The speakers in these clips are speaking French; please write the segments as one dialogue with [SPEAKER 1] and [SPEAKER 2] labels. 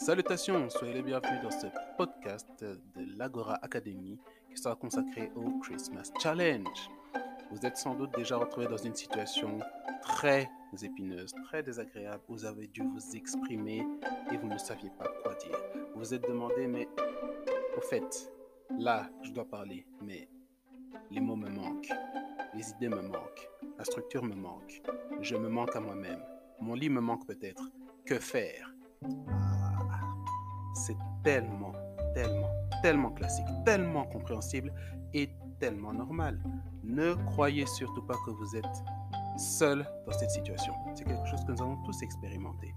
[SPEAKER 1] Salutations, soyez les bienvenus dans ce podcast de l'Agora Academy qui sera consacré au Christmas Challenge. Vous êtes sans doute déjà retrouvé dans une situation très épineuse, très désagréable. Vous avez dû vous exprimer et vous ne saviez pas quoi dire. Vous vous êtes demandé, mais au fait, là, je dois parler, mais les mots me manquent, les idées me manquent, la structure me manque, je me manque à moi-même, mon lit me manque peut-être. Que faire? C'est tellement, tellement, tellement classique, tellement compréhensible et tellement normal. Ne croyez surtout pas que vous êtes seul dans cette situation. C'est quelque chose que nous avons tous expérimenté.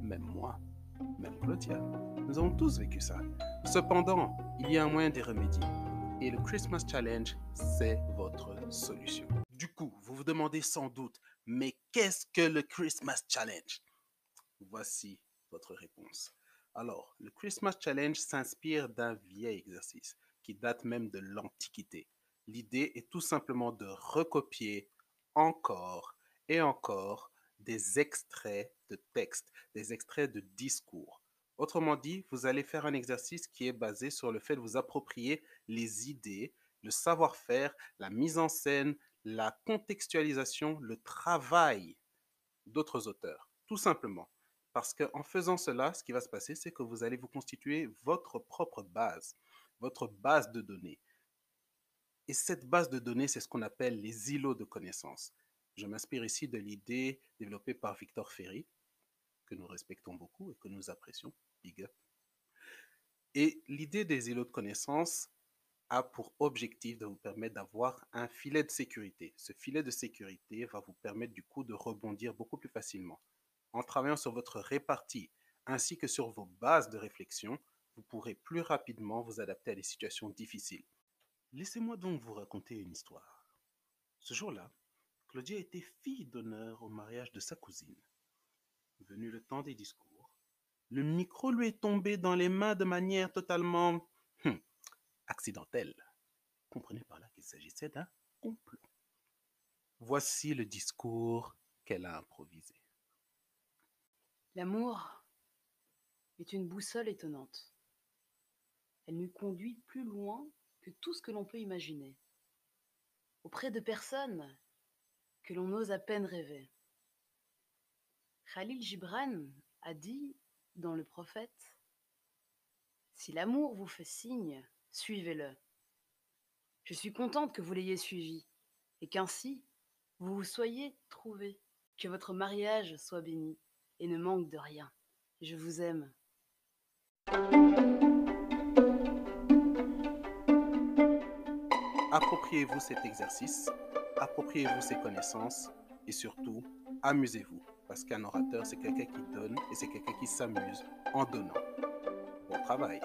[SPEAKER 1] Même moi, même Claudia. Nous avons tous vécu ça. Cependant, il y a un moyen de remédier. Et le Christmas Challenge, c'est votre solution. Du coup, vous vous demandez sans doute, mais qu'est-ce que le Christmas Challenge? Voici votre réponse. Alors, le Christmas Challenge s'inspire d'un vieil exercice qui date même de l'Antiquité. L'idée est tout simplement de recopier encore et encore des extraits de textes, des extraits de discours. Autrement dit, vous allez faire un exercice qui est basé sur le fait de vous approprier les idées, le savoir-faire, la mise en scène, la contextualisation, le travail d'autres auteurs. Tout simplement. Parce qu'en faisant cela, ce qui va se passer, c'est que vous allez vous constituer votre propre base, votre base de données. Et cette base de données, c'est ce qu'on appelle les îlots de connaissances. Je m'inspire ici de l'idée développée par Victor Ferry, que nous respectons beaucoup et que nous apprécions. Big up. Et l'idée des îlots de connaissances a pour objectif de vous permettre d'avoir un filet de sécurité. Ce filet de sécurité va vous permettre du coup de rebondir beaucoup plus facilement. En travaillant sur votre répartie ainsi que sur vos bases de réflexion, vous pourrez plus rapidement vous adapter à des situations difficiles. Laissez-moi donc vous raconter une histoire. Ce jour-là, Claudia était fille d'honneur au mariage de sa cousine. Venu le temps des discours, le micro lui est tombé dans les mains de manière totalement hum, accidentelle. Comprenez par là qu'il s'agissait d'un complot. Voici le discours qu'elle a improvisé.
[SPEAKER 2] L'amour est une boussole étonnante. Elle nous conduit plus loin que tout ce que l'on peut imaginer, auprès de personnes que l'on ose à peine rêver. Khalil Gibran a dit dans Le Prophète Si l'amour vous fait signe, suivez-le. Je suis contente que vous l'ayez suivi et qu'ainsi vous vous soyez trouvé, que votre mariage soit béni et ne manque de rien. Je vous aime.
[SPEAKER 1] Appropriez-vous cet exercice, appropriez-vous ces connaissances et surtout, amusez-vous. Parce qu'un orateur, c'est quelqu'un qui donne et c'est quelqu'un qui s'amuse en donnant. Bon travail.